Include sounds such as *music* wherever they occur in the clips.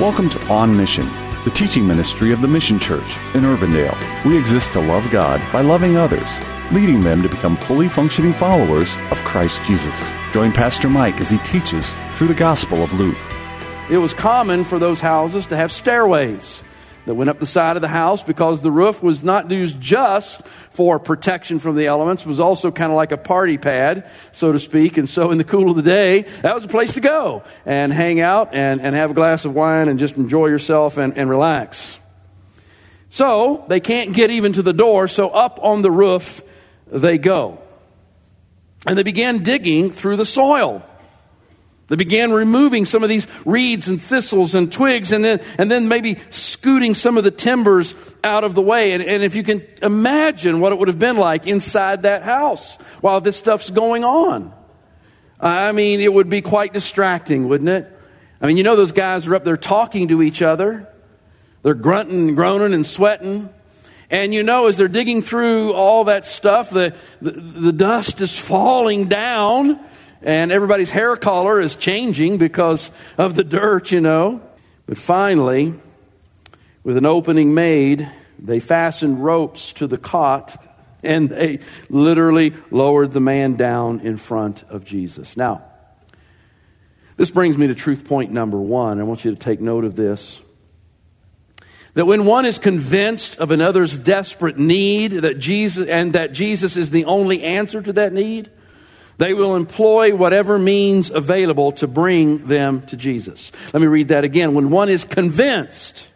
Welcome to On Mission, the teaching ministry of the Mission Church in Urbandale. We exist to love God by loving others, leading them to become fully functioning followers of Christ Jesus. Join Pastor Mike as he teaches through the Gospel of Luke. It was common for those houses to have stairways that went up the side of the house because the roof was not used just for protection from the elements, it was also kind of like a party pad, so to speak. And so in the cool of the day, that was a place to go and hang out and, and have a glass of wine and just enjoy yourself and, and relax. So they can't get even to the door, so up on the roof they go. And they began digging through the soil. They began removing some of these reeds and thistles and twigs and then, and then maybe scooting some of the timbers out of the way. And, and if you can imagine what it would have been like inside that house while this stuff's going on. I mean, it would be quite distracting, wouldn't it? I mean, you know, those guys are up there talking to each other. They're grunting and groaning and sweating. And you know, as they're digging through all that stuff, the, the, the dust is falling down and everybody's hair color is changing because of the dirt, you know. But finally, with an opening made, they fastened ropes to the cot and they literally lowered the man down in front of Jesus. Now, this brings me to truth point number one. I want you to take note of this. That when one is convinced of another's desperate need that Jesus and that Jesus is the only answer to that need, they will employ whatever means available to bring them to Jesus. Let me read that again. When one is convinced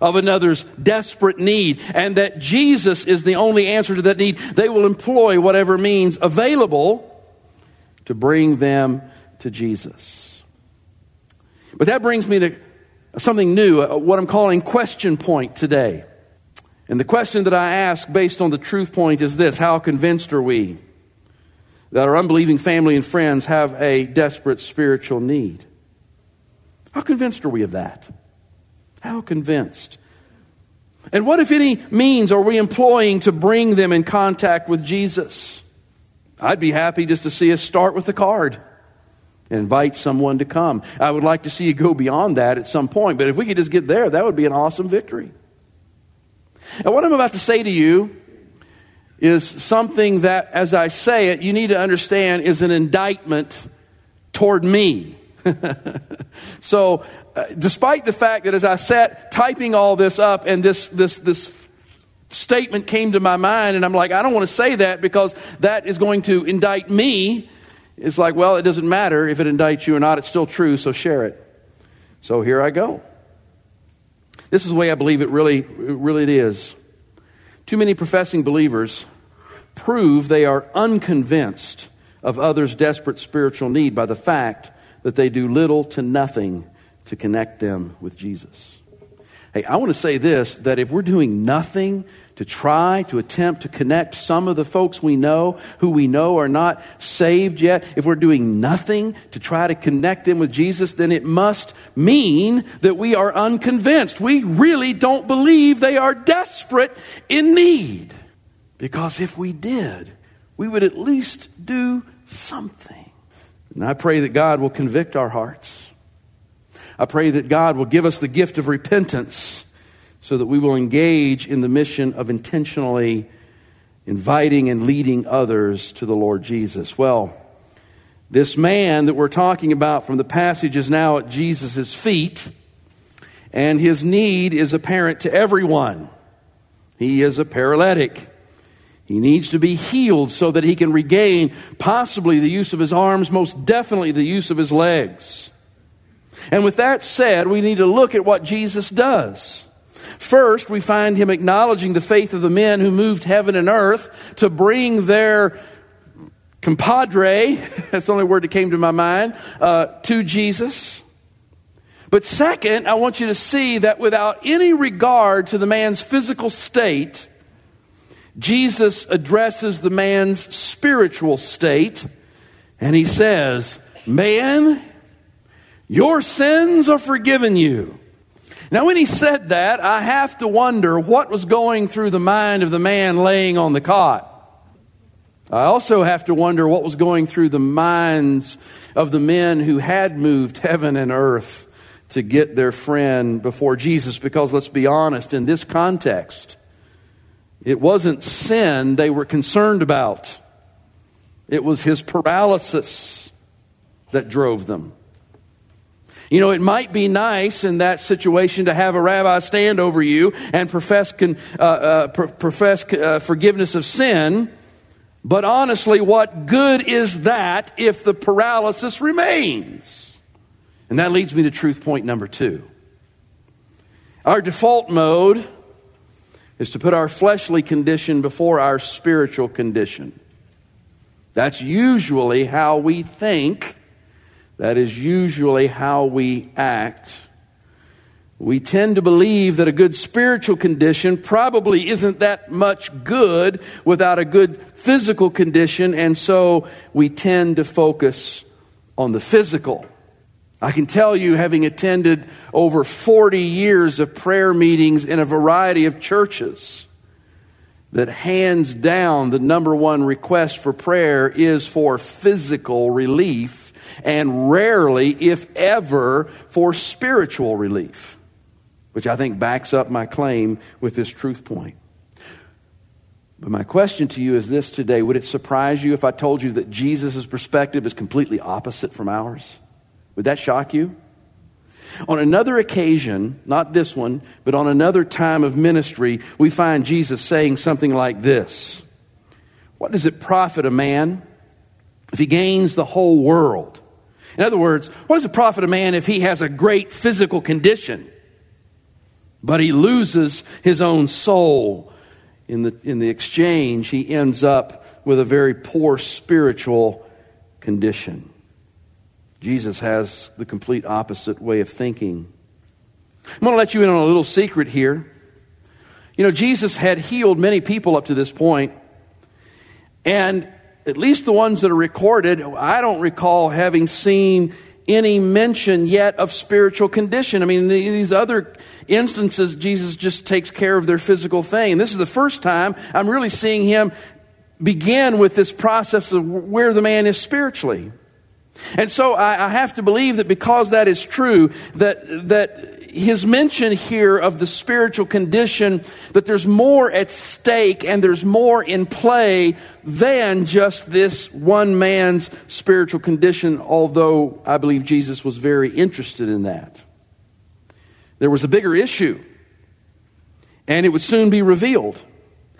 of another's desperate need and that Jesus is the only answer to that need, they will employ whatever means available to bring them to Jesus. But that brings me to something new, uh, what I'm calling question point today. And the question that I ask based on the truth point is this How convinced are we? That our unbelieving family and friends have a desperate spiritual need. How convinced are we of that? How convinced? And what, if any, means are we employing to bring them in contact with Jesus? I'd be happy just to see us start with the card and invite someone to come. I would like to see you go beyond that at some point, but if we could just get there, that would be an awesome victory. And what I'm about to say to you is something that, as I say it, you need to understand is an indictment toward me. *laughs* so, uh, despite the fact that as I sat typing all this up and this, this, this statement came to my mind, and I'm like, I don't want to say that because that is going to indict me. It's like, well, it doesn't matter if it indicts you or not, it's still true, so share it. So here I go. This is the way I believe it really, really it is. Too many professing believers prove they are unconvinced of others' desperate spiritual need by the fact that they do little to nothing to connect them with Jesus. Hey, I want to say this that if we're doing nothing to try to attempt to connect some of the folks we know who we know are not saved yet, if we're doing nothing to try to connect them with Jesus, then it must mean that we are unconvinced. We really don't believe they are desperate in need. Because if we did, we would at least do something. And I pray that God will convict our hearts. I pray that God will give us the gift of repentance so that we will engage in the mission of intentionally inviting and leading others to the Lord Jesus. Well, this man that we're talking about from the passage is now at Jesus' feet, and his need is apparent to everyone. He is a paralytic. He needs to be healed so that he can regain possibly the use of his arms, most definitely the use of his legs. And with that said, we need to look at what Jesus does. First, we find him acknowledging the faith of the men who moved heaven and earth to bring their compadre, *laughs* that's the only word that came to my mind, uh, to Jesus. But second, I want you to see that without any regard to the man's physical state, Jesus addresses the man's spiritual state, and he says, Man, your sins are forgiven you. Now, when he said that, I have to wonder what was going through the mind of the man laying on the cot. I also have to wonder what was going through the minds of the men who had moved heaven and earth to get their friend before Jesus because let's be honest, in this context, it wasn't sin they were concerned about, it was his paralysis that drove them. You know, it might be nice in that situation to have a rabbi stand over you and profess, con, uh, uh, pr- profess uh, forgiveness of sin, but honestly, what good is that if the paralysis remains? And that leads me to truth point number two. Our default mode is to put our fleshly condition before our spiritual condition. That's usually how we think that is usually how we act. We tend to believe that a good spiritual condition probably isn't that much good without a good physical condition, and so we tend to focus on the physical. I can tell you, having attended over 40 years of prayer meetings in a variety of churches, that hands down the number one request for prayer is for physical relief and rarely, if ever, for spiritual relief, which I think backs up my claim with this truth point. But my question to you is this today Would it surprise you if I told you that Jesus' perspective is completely opposite from ours? Would that shock you? On another occasion, not this one, but on another time of ministry, we find Jesus saying something like this What does it profit a man if he gains the whole world in other words, what does it profit a man if he has a great physical condition, but he loses his own soul? In the, in the exchange, he ends up with a very poor spiritual condition. Jesus has the complete opposite way of thinking. I'm going to let you in on a little secret here. You know, Jesus had healed many people up to this point, and at least the ones that are recorded, I don't recall having seen any mention yet of spiritual condition. I mean, in these other instances, Jesus just takes care of their physical thing. this is the first time I'm really seeing him begin with this process of where the man is spiritually. And so I, I have to believe that because that is true, that, that his mention here of the spiritual condition, that there's more at stake and there's more in play than just this one man's spiritual condition, although I believe Jesus was very interested in that. There was a bigger issue, and it would soon be revealed. *laughs*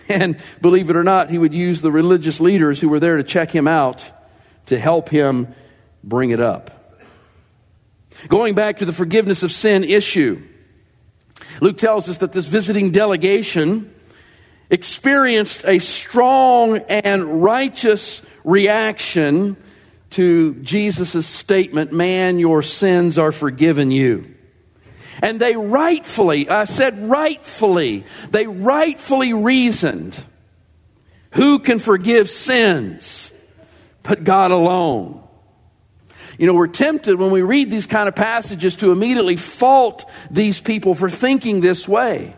And believe it or not, he would use the religious leaders who were there to check him out to help him bring it up. Going back to the forgiveness of sin issue, Luke tells us that this visiting delegation experienced a strong and righteous reaction to Jesus' statement, Man, your sins are forgiven you. And they rightfully, I said rightfully, they rightfully reasoned who can forgive sins but God alone. You know, we're tempted when we read these kind of passages to immediately fault these people for thinking this way.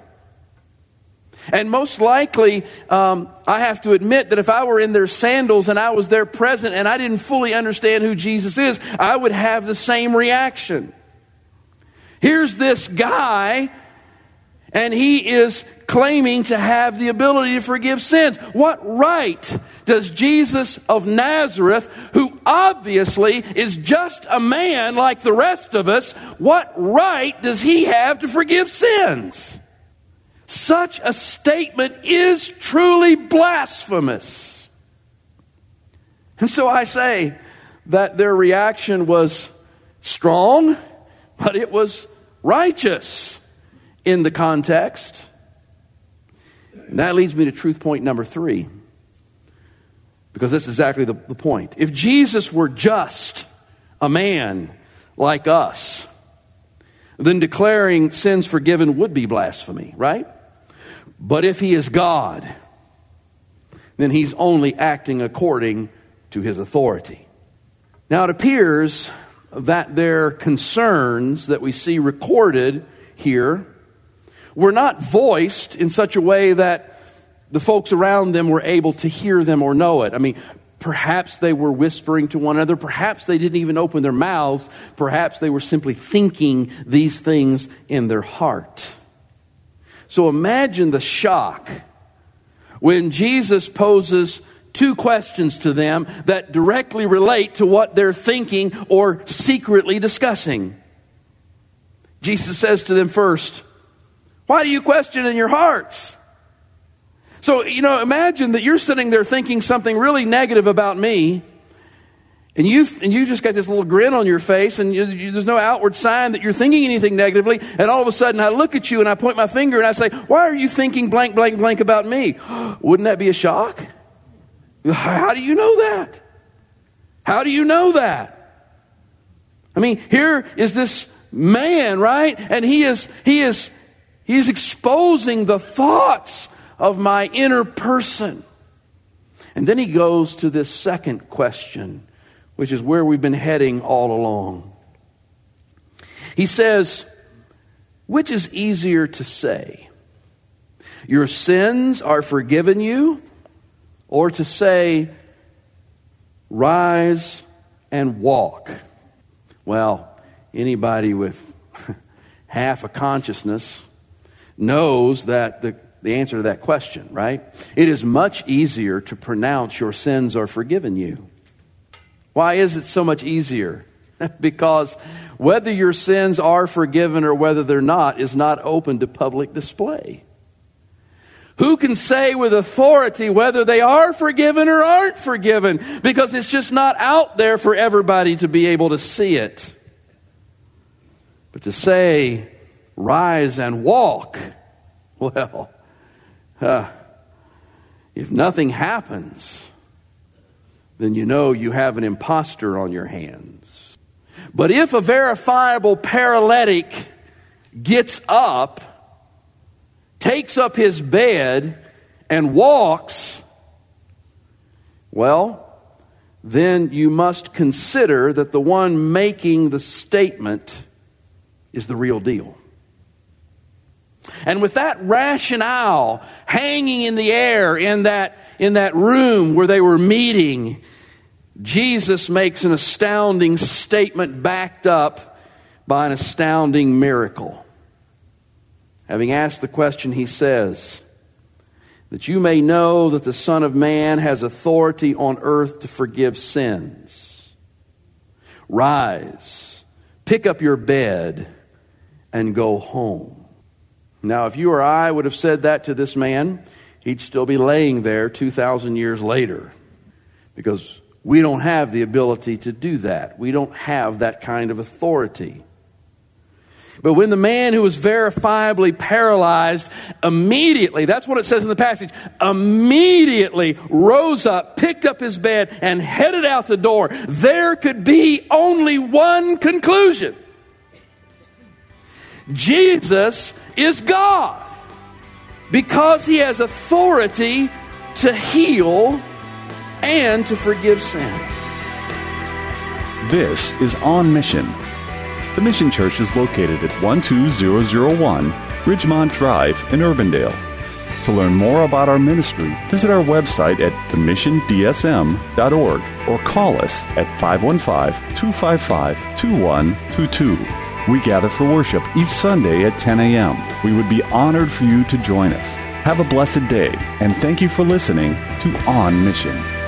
And most likely, um, I have to admit that if I were in their sandals and I was there present and I didn't fully understand who Jesus is, I would have the same reaction. Here's this guy, and he is claiming to have the ability to forgive sins. What right does Jesus of Nazareth, who obviously is just a man like the rest of us, what right does he have to forgive sins? Such a statement is truly blasphemous. And so I say that their reaction was strong, but it was righteous in the context. And that leads me to truth point number three, because that's exactly the, the point. If Jesus were just a man like us, then declaring sins forgiven would be blasphemy, right? But if he is God, then he's only acting according to his authority. Now it appears that their concerns that we see recorded here were not voiced in such a way that the folks around them were able to hear them or know it. I mean, Perhaps they were whispering to one another. Perhaps they didn't even open their mouths. Perhaps they were simply thinking these things in their heart. So imagine the shock when Jesus poses two questions to them that directly relate to what they're thinking or secretly discussing. Jesus says to them first, Why do you question in your hearts? So, you know, imagine that you're sitting there thinking something really negative about me, and you, and you just got this little grin on your face, and you, you, there's no outward sign that you're thinking anything negatively, and all of a sudden I look at you and I point my finger and I say, Why are you thinking blank, blank, blank about me? *gasps* Wouldn't that be a shock? How do you know that? How do you know that? I mean, here is this man, right? And he is, he is, he is exposing the thoughts of my inner person. And then he goes to this second question, which is where we've been heading all along. He says, Which is easier to say? Your sins are forgiven you, or to say, Rise and walk? Well, anybody with *laughs* half a consciousness knows that the the answer to that question, right? It is much easier to pronounce your sins are forgiven you. Why is it so much easier? *laughs* because whether your sins are forgiven or whether they're not is not open to public display. Who can say with authority whether they are forgiven or aren't forgiven? Because it's just not out there for everybody to be able to see it. But to say, rise and walk, *laughs* well, uh, if nothing happens, then you know you have an impostor on your hands. But if a verifiable paralytic gets up, takes up his bed, and walks, well, then you must consider that the one making the statement is the real deal. And with that rationale hanging in the air in that, in that room where they were meeting, Jesus makes an astounding statement backed up by an astounding miracle. Having asked the question, he says, That you may know that the Son of Man has authority on earth to forgive sins. Rise, pick up your bed, and go home. Now, if you or I would have said that to this man, he'd still be laying there 2,000 years later because we don't have the ability to do that. We don't have that kind of authority. But when the man who was verifiably paralyzed immediately, that's what it says in the passage, immediately rose up, picked up his bed, and headed out the door, there could be only one conclusion. Jesus is God because he has authority to heal and to forgive sin. This is On Mission. The Mission Church is located at 12001 Ridgemont Drive in Urbandale. To learn more about our ministry, visit our website at themissiondsm.org or call us at 515 255 2122. We gather for worship each Sunday at 10 a.m. We would be honored for you to join us. Have a blessed day, and thank you for listening to On Mission.